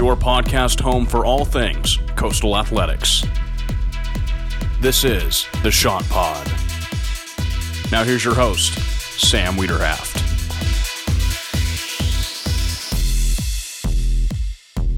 your podcast home for all things coastal athletics. This is the Chant Pod. Now, here's your host, Sam Weiderhaft.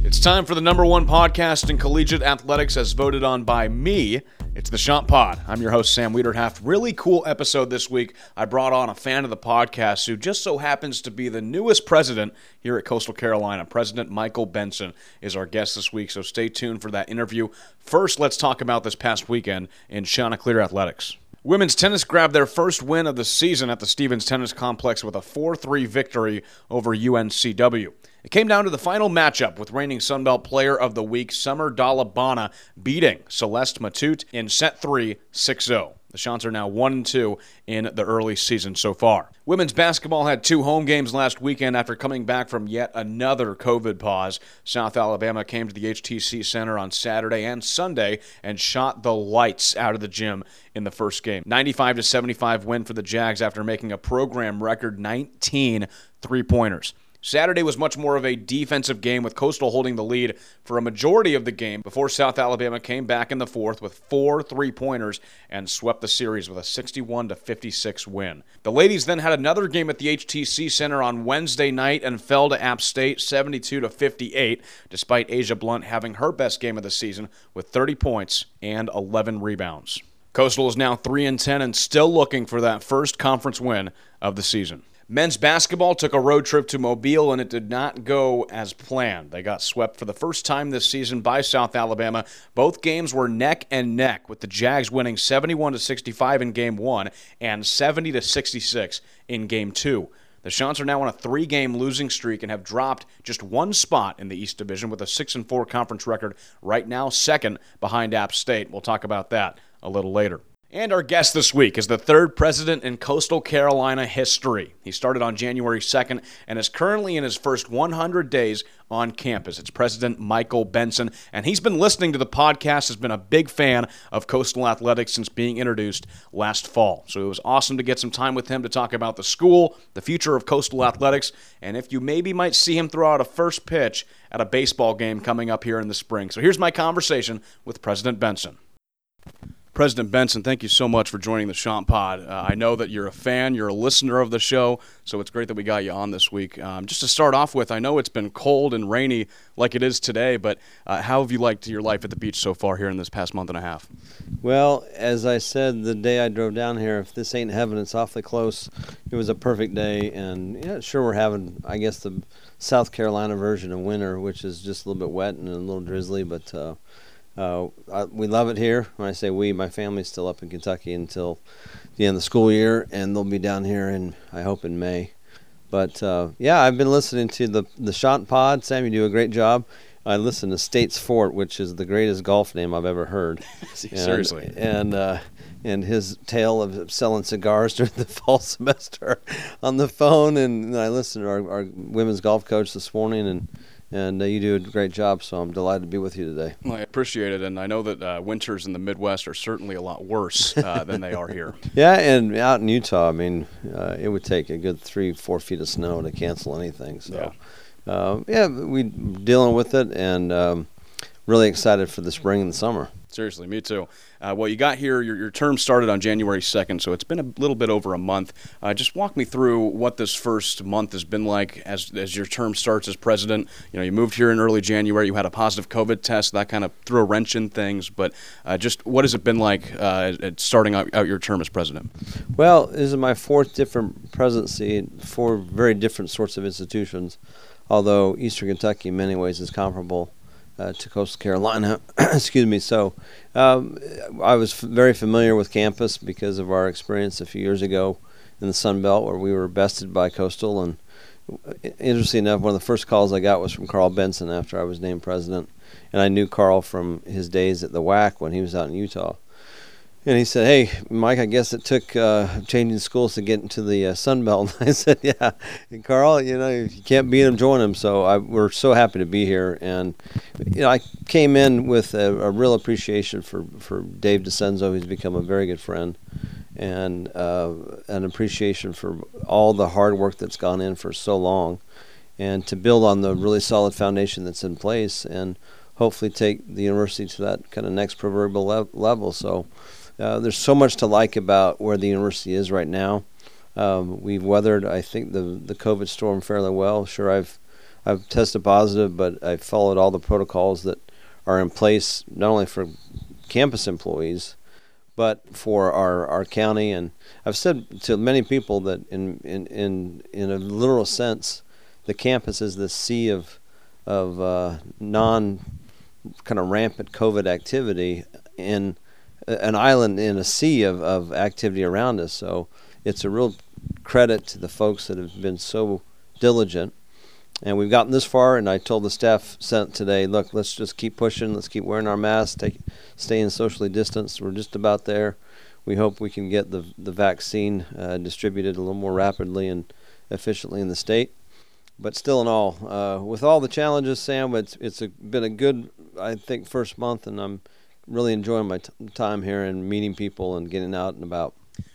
It's time for the number one podcast in collegiate athletics as voted on by me. It's the Chant Pod. I'm your host, Sam Weiderhaft. Really cool episode this week. I brought on a fan of the podcast who just so happens to be the newest president here at Coastal Carolina. President Michael Benson is our guest this week, so stay tuned for that interview. First, let's talk about this past weekend in Chanticleer Athletics. Women's tennis grabbed their first win of the season at the Stevens Tennis Complex with a 4 3 victory over UNCW. It came down to the final matchup with reigning Sunbelt Player of the Week Summer Dalabana beating Celeste Matute in set 3 6 0. The Chants are now 1 2 in the early season so far. Women's basketball had two home games last weekend after coming back from yet another COVID pause. South Alabama came to the HTC Center on Saturday and Sunday and shot the lights out of the gym in the first game. 95 to 75 win for the Jags after making a program record 19 three pointers. Saturday was much more of a defensive game with Coastal holding the lead for a majority of the game before South Alabama came back in the fourth with four three-pointers and swept the series with a 61 to 56 win. The ladies then had another game at the HTC Center on Wednesday night and fell to App State 72 to 58 despite Asia Blunt having her best game of the season with 30 points and 11 rebounds. Coastal is now 3 and 10 and still looking for that first conference win of the season. Men's basketball took a road trip to Mobile and it did not go as planned. They got swept for the first time this season by South Alabama. Both games were neck and neck with the Jags winning 71 to 65 in game 1 and 70 to 66 in game 2. The Chants are now on a three-game losing streak and have dropped just one spot in the East Division with a 6 and 4 conference record, right now second behind App State. We'll talk about that a little later. And our guest this week is the third president in coastal Carolina history. He started on January 2nd and is currently in his first 100 days on campus. It's President Michael Benson, and he's been listening to the podcast, has been a big fan of coastal athletics since being introduced last fall. So it was awesome to get some time with him to talk about the school, the future of coastal athletics, and if you maybe might see him throw out a first pitch at a baseball game coming up here in the spring. So here's my conversation with President Benson. President Benson, thank you so much for joining the Chant Pod. Uh, I know that you're a fan, you're a listener of the show, so it's great that we got you on this week. Um, just to start off with, I know it's been cold and rainy like it is today, but uh, how have you liked your life at the beach so far here in this past month and a half? Well, as I said the day I drove down here, if this ain't heaven, it's awfully close. It was a perfect day, and yeah, sure, we're having, I guess, the South Carolina version of winter, which is just a little bit wet and a little drizzly, but. Uh, uh, I, we love it here. When I say we, my family's still up in Kentucky until the end of the school year, and they'll be down here in I hope in May. But uh, yeah, I've been listening to the the Chant Pod. Sam, you do a great job. I listen to States Fort, which is the greatest golf name I've ever heard. Seriously. And and, uh, and his tale of selling cigars during the fall semester on the phone, and I listened to our, our women's golf coach this morning, and and uh, you do a great job. So I'm delighted to be with you today. Well, I appreciate it, and I know that uh, winters in the Midwest are certainly a lot worse uh, than they are here. Yeah, and out in Utah, I mean, uh, it would take a good three, four feet of snow to cancel anything. So, yeah, uh, yeah we dealing with it, and um, really excited for the spring and the summer. Seriously, me too. Uh, well, you got here, your, your term started on January 2nd, so it's been a little bit over a month. Uh, just walk me through what this first month has been like as, as your term starts as president. You know, you moved here in early January, you had a positive COVID test, that kind of threw a wrench in things, but uh, just what has it been like uh, starting out, out your term as president? Well, this is my fourth different presidency, four very different sorts of institutions, although Eastern Kentucky in many ways is comparable uh, to Coastal Carolina. Excuse me. So um, I was f- very familiar with campus because of our experience a few years ago in the Sun Belt where we were bested by Coastal. And uh, interesting enough, one of the first calls I got was from Karl Benson after I was named president. And I knew Karl from his days at the WAC when he was out in Utah. And he said, "Hey, Mike, I guess it took uh, changing schools to get into the uh, Sun Belt." And I said, "Yeah, and Karl, you know, you can't beat them, join them." So I, we're so happy to be here, and you know, I came in with a, a real appreciation for for Dave DeCenzo, who's become a very good friend, and uh, an appreciation for all the hard work that's gone in for so long, and to build on the really solid foundation that's in place and hopefully take the university to that kind of next proverbial le- level. So uh, there's so much to like about where the university is right now. Um, we've weathered, I think, the the COVID storm fairly well. Sure, I've I've tested positive, but I've followed all the protocols that are in place, not only for campus employees, but for our, our county. And I've said to many people that in, in, in, in a literal sense, the campus is the sea of, of uh, non kind of rampant COVID activity in an island in a sea of, of activity around us. So it's a real credit to the folks that have been so diligent and we've gotten this far. And I told the staff sent today, look, let's just keep pushing. Let's keep wearing our masks. Take, staying socially distanced. We're just about there. We hope we can get the the vaccine uh, distributed a little more rapidly and efficiently in the state. But still, in all, uh, with all the challenges, Sam, it's it's a, been a good, I think, first month, and I'm really enjoying my t- time here and meeting people and getting out and about.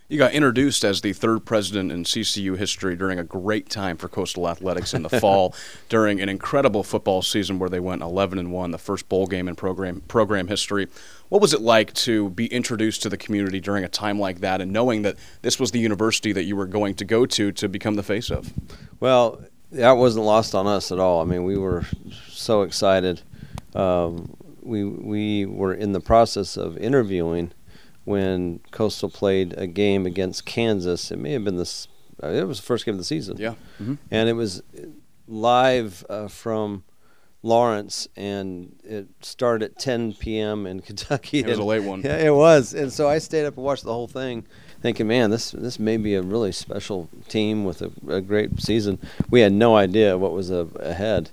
You got introduced as the third president in CCU history during a great time for Coastal Athletics in the fall, during an incredible football season where they went 11 and 1, the first bowl game in program program history. What was it like to be introduced to the community during a time like that and knowing that this was the university that you were going to go to to become the face of? Well, that wasn't lost on us at all. I mean, we were so excited. Um, we we were in the process of interviewing when Coastal played a game against Kansas. It may have been this. Uh, it was the first game of the season. Yeah. Mm-hmm. And it was live uh, from Lawrence, and it started at 10 p.m. in Kentucky. It was and, a late one. Yeah, it was. And so I stayed up and watched the whole thing, thinking, man, this this may be a really special team with a, a great season. We had no idea what was a, ahead.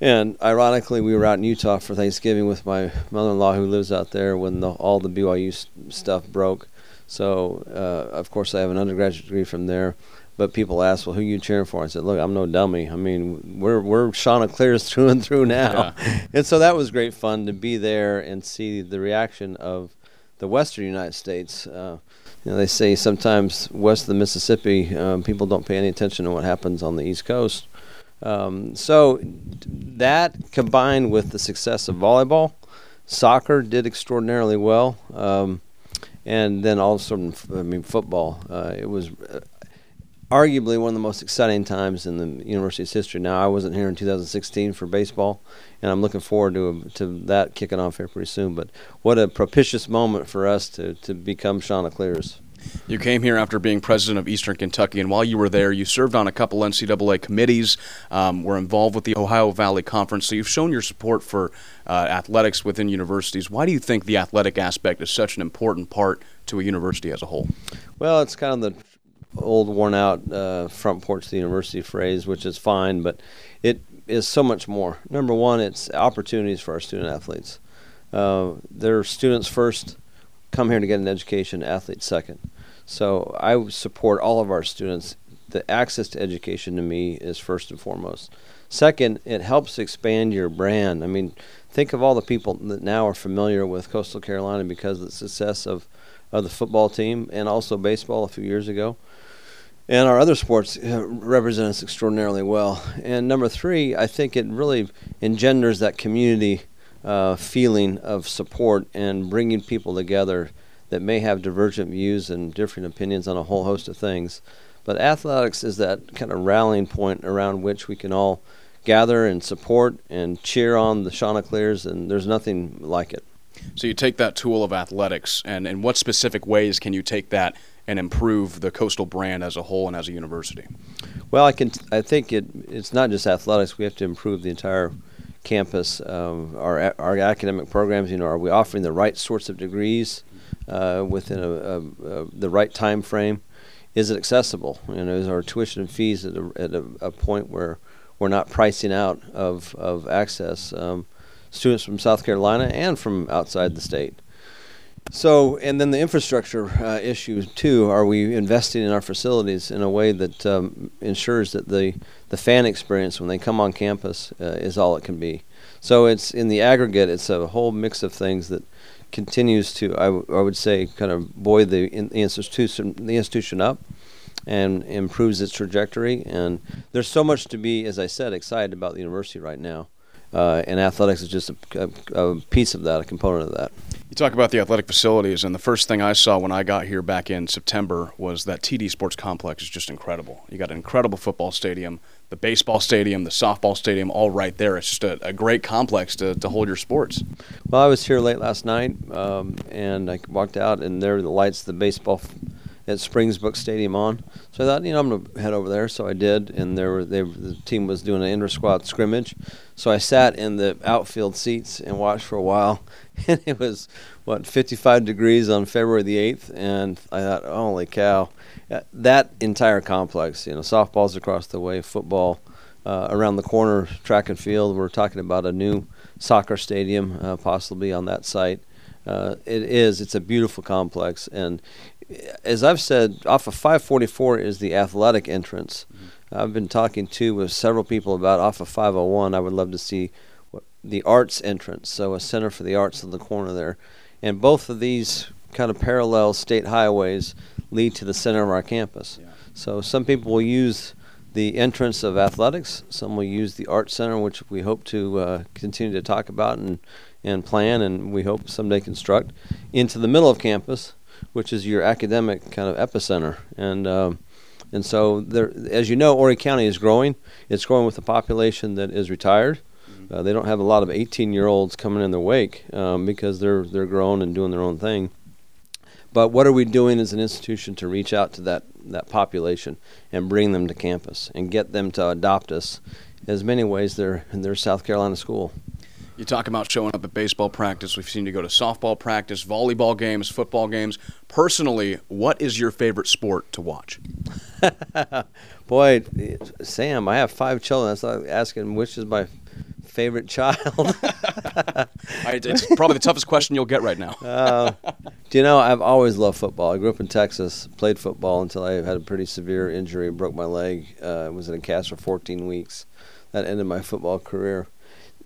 And ironically, we were out in Utah for Thanksgiving with my mother-in-law who lives out there when the, all the BYU st- stuff broke. So, uh, of course, I have an undergraduate degree from there. But people ask, "Well, who are you cheering for?" I said, "Look, I'm no dummy. I mean, we're we're Chanticleers through and through now." Yeah. and so that was great fun to be there and see the reaction of the Western United States. Uh, you know, they say sometimes west of the Mississippi, um, people don't pay any attention to what happens on the East Coast. Um, so that combined with the success of volleyball, soccer did extraordinarily well, um, and then all of a sudden, I mean, football. Uh, it was uh, arguably one of the most exciting times in the university's history. Now, I wasn't here in 2016 for baseball, and I'm looking forward to to that kicking off here pretty soon. But what a propitious moment for us to to become Chanticleers. You came here after being president of Eastern Kentucky, and while you were there, you served on a couple NCAA committees, um, were involved with the Ohio Valley Conference. So you've shown your support for uh, athletics within universities. Why do you think the athletic aspect is such an important part to a university as a whole? Well, it's kind of the old, worn out uh, front porch of the university phrase, which is fine, but it is so much more. Number one, it's opportunities for our student athletes. Uh, they're students first come here to get an education, athletes second. So I support all of our students. The access to education to me is first and foremost. Second, it helps expand your brand. I mean, think of all the people that now are familiar with Coastal Carolina because of the success of, of the football team and also baseball a few years ago. And our other sports uh, represent us extraordinarily well. And number three, I think it really engenders that community uh, feeling of support and bringing people together that may have divergent views and different opinions on a whole host of things. But athletics is that kind of rallying point around which we can all gather and support and cheer on the Chanticleers, and there's nothing like it. So you take that tool of athletics, and in what specific ways can you take that and improve the coastal brand as a whole and as a university? Well, I can. I think it. It's not just athletics. We have to improve the entire campus. Um, our our academic programs. You know, are we offering the right sorts of degrees uh, within a, a, a, the right time frame? Is it accessible? You know, is our tuition and fees at a, at a, point where we're not pricing out of of access um, students from South Carolina and from outside the state? So, and then the infrastructure uh, issue too. Are we investing in our facilities in a way that um, ensures that the the fan experience when they come on campus uh, is all it can be? So it's in the aggregate, it's a whole mix of things that continues to, I, w- I would say, kind of buoy the, in, the institution the institution up. and improves its trajectory. And there's so much to be, as I said, excited about the university right now. Uh, and athletics is just a, a, a, piece of that, a component of that. You talk about the athletic facilities, and the first thing I saw when I got here back in September was that TD Sports Complex is just incredible. You got an incredible football stadium, the baseball stadium, the softball stadium, all right there. It's just a, a great complex to, to hold your sports. Well, I was here late last night, um, and I walked out, and there the lights, the baseball at Springs Brooks Stadium on. So I thought, you know, I'm gonna head over there. So I did, and there were they the team was doing an inter squad scrimmage. So I sat in the outfield seats and watched for a while, and it was what 55 degrees on February the 8th, and I thought, holy cow, uh, that entire complex, you know, softballs across the way, football. Uh, around the corner, track and field. We're talking about a new soccer stadium, uh, possibly on that site. Uh, it is. It's a beautiful complex, and as I've said, off of 544 is the athletic entrance. Mm-hmm. I've been talking to with several people about off of 501. I would love to see what, the arts entrance, so a center for the arts in the corner there, and both of these kind of parallel state highways lead to the center of our campus. Yeah. So some people will use the entrance of athletics. Some will use the art center, which we hope to uh, continue to talk about and and plan, and we hope someday construct into the middle of campus which is your academic kind of epicenter. And um, and so there, as you know, Horry County is growing. It's growing with a population that is retired. Mm-hmm. Uh, they don't have a lot of 18-year-olds coming in their wake um, because they're they're grown and doing their own thing. But what are we doing as an institution to reach out to that that population and bring them to campus and get them to adopt us? As many ways they're in their South Carolina school. You talk about showing up at baseball practice. We've seen you go to softball practice, volleyball games, football games. Personally, what is your favorite sport to watch? Boy, Sam, I have five children. That's like asking which is my favorite child. it's probably the toughest question you'll get right now. uh, do you know, I've always loved football. I grew up in Texas, played football until I had a pretty severe injury, broke my leg. Uh, was in a cast for 14 weeks. That ended my football career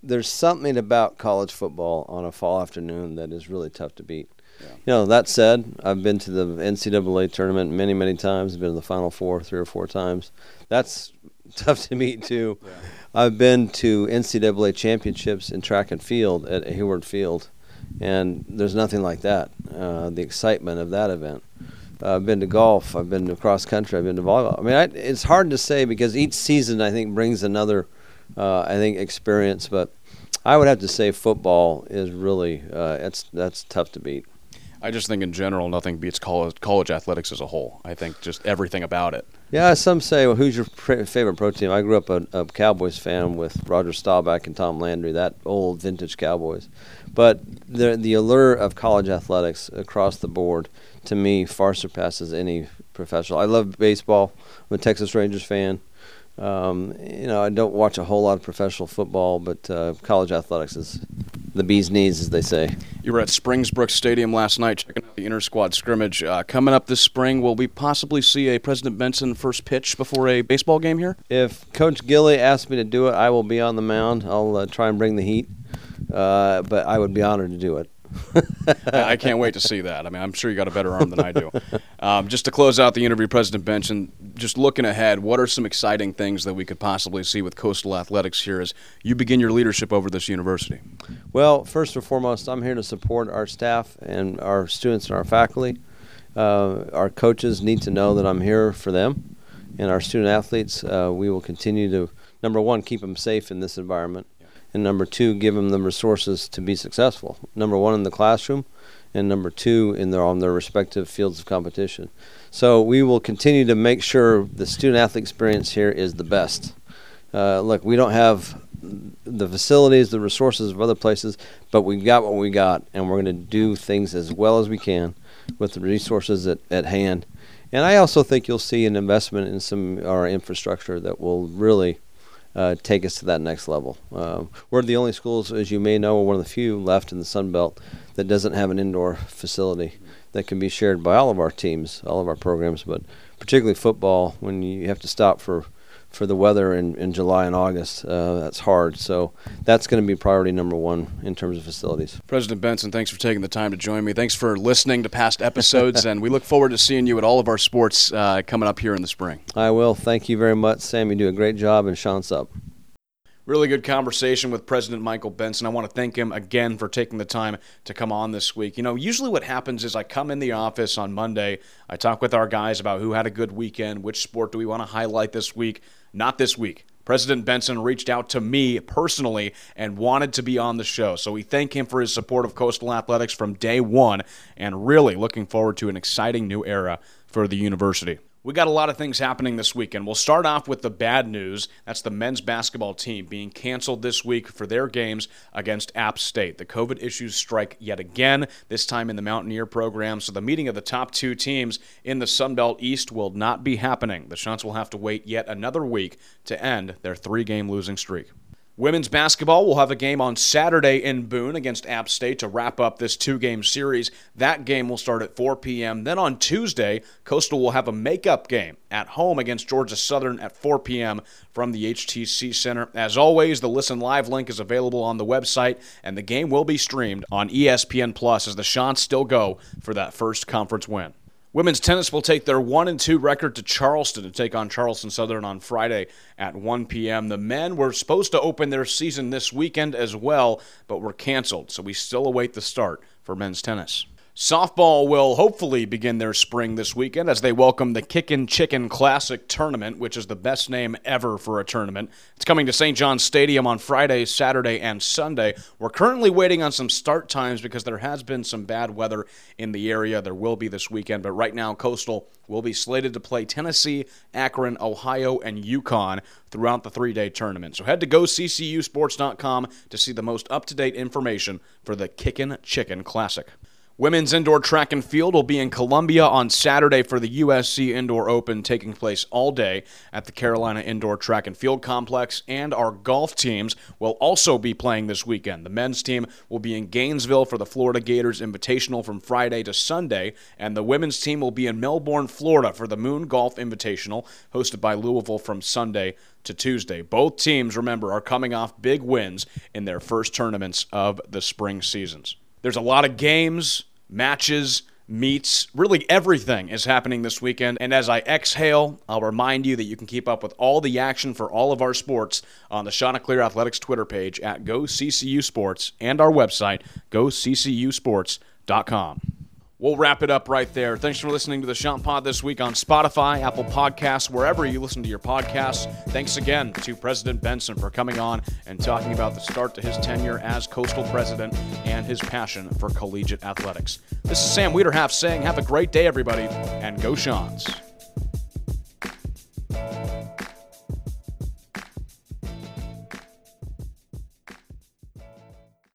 there's something about college football on a fall afternoon that is really tough to beat. Yeah. You know, that said, I've been to the NCAA tournament many, many times. I've been to the Final Four three or four times. That's tough to meet too. Yeah. I've been to NCAA championships in track and field at Hayward Field, and there's nothing like that. Uh, the excitement of that event. Uh, I've been to golf. I've been to cross country. I've been to volleyball. I mean, I, it's hard to say because each season I think brings another – uh, I think experience. But I would have to say football is really uh, it's that's tough to beat. I just think in general, nothing beats college, college athletics as a whole. I think just everything about it. Yeah, some say, well, who's your pr- favorite pro team? I grew up a, a, Cowboys fan with Roger Staubach and Tom Landry, that old vintage Cowboys. But the the allure of college athletics across the board, to me, far surpasses any professional. I love baseball. I'm a Texas Rangers fan. Um, you know, I don't watch a whole lot of professional football, but uh, college athletics is the bee's knees, as they say. You were at Springs Brooks Stadium last night checking out the inter squad scrimmage. Uh, coming up this spring, will we possibly see a President Benson first pitch before a baseball game here? If Coach Gilly asks me to do it, I will be on the mound. I'll uh, try and bring the heat, uh, but I would be honored to do it. I can't wait to see that. I mean, I'm sure you got a better arm than I do. Um, just to close out the interview, President Benson, just looking ahead, what are some exciting things that we could possibly see with Coastal Athletics here as you begin your leadership over this university? Well, first and foremost, I'm here to support our staff and our students and our faculty. Uh, our coaches need to know that I'm here for them, and our student athletes. Uh, we will continue to number one keep them safe in this environment and number two, give them the resources to be successful. Number one in the classroom, and number two in their on their respective fields of competition. So we will continue to make sure the student athlete experience here is the best. Uh, look, we don't have the facilities, the resources of other places, but we've got what we got, and we're going to do things as well as we can with the resources at, at hand. And I also think you'll see an investment in some our infrastructure that will really uh, take us to that next level. Uh, we're the only schools, as you may know, we're one of the few left in the Sun Belt that doesn't have an indoor facility that can be shared by all of our teams, all of our programs, but particularly football. When you have to stop for for the weather in, in July and August. Uh, that's hard. So that's going to be priority number one in terms of facilities. President Benson, thanks for taking the time to join me. Thanks for listening to past episodes, and we look forward to seeing you at all of our sports uh, coming up here in the spring. I will. Thank you very much, Sam. You do a great job, and Sean's up. Really good conversation with President Michael Benson. I want to thank him again for taking the time to come on this week. You know, usually what happens is I come in the office on Monday, I talk with our guys about who had a good weekend, which sport do we want to highlight this week. Not this week. President Benson reached out to me personally and wanted to be on the show. So we thank him for his support of Coastal Athletics from day one and really looking forward to an exciting new era for the university. We got a lot of things happening this weekend. We'll start off with the bad news. That's the men's basketball team being canceled this week for their games against App State. The COVID issues strike yet again, this time in the Mountaineer program. So the meeting of the top two teams in the Sun Belt East will not be happening. The Chants will have to wait yet another week to end their three game losing streak. Women's basketball will have a game on Saturday in Boone against App State to wrap up this two game series. That game will start at 4 p.m. Then on Tuesday, Coastal will have a makeup game at home against Georgia Southern at 4 p.m. from the HTC Center. As always, the Listen Live link is available on the website, and the game will be streamed on ESPN Plus as the Chants still go for that first conference win. Women's tennis will take their 1 and 2 record to Charleston to take on Charleston Southern on Friday at 1 p.m. The men were supposed to open their season this weekend as well, but were canceled, so we still await the start for men's tennis. Softball will hopefully begin their spring this weekend as they welcome the Kickin' Chicken Classic Tournament, which is the best name ever for a tournament. It's coming to St. John's Stadium on Friday, Saturday, and Sunday. We're currently waiting on some start times because there has been some bad weather in the area. There will be this weekend, but right now, Coastal will be slated to play Tennessee, Akron, Ohio, and UConn throughout the three day tournament. So head to goccusports.com to see the most up to date information for the Kickin' Chicken Classic. Women's indoor track and field will be in Columbia on Saturday for the USC Indoor Open, taking place all day at the Carolina Indoor Track and Field Complex. And our golf teams will also be playing this weekend. The men's team will be in Gainesville for the Florida Gators Invitational from Friday to Sunday, and the women's team will be in Melbourne, Florida for the Moon Golf Invitational, hosted by Louisville from Sunday to Tuesday. Both teams, remember, are coming off big wins in their first tournaments of the spring seasons. There's a lot of games, matches, meets, really everything is happening this weekend. And as I exhale, I'll remind you that you can keep up with all the action for all of our sports on the Chanticleer Athletics Twitter page at GoCCU Sports and our website, goccusports.com. We'll wrap it up right there. Thanks for listening to the Chant Pod this week on Spotify, Apple Podcasts, wherever you listen to your podcasts. Thanks again to President Benson for coming on and talking about the start to his tenure as Coastal President and his passion for collegiate athletics. This is Sam Weiderhaft saying, have a great day, everybody, and go Chants.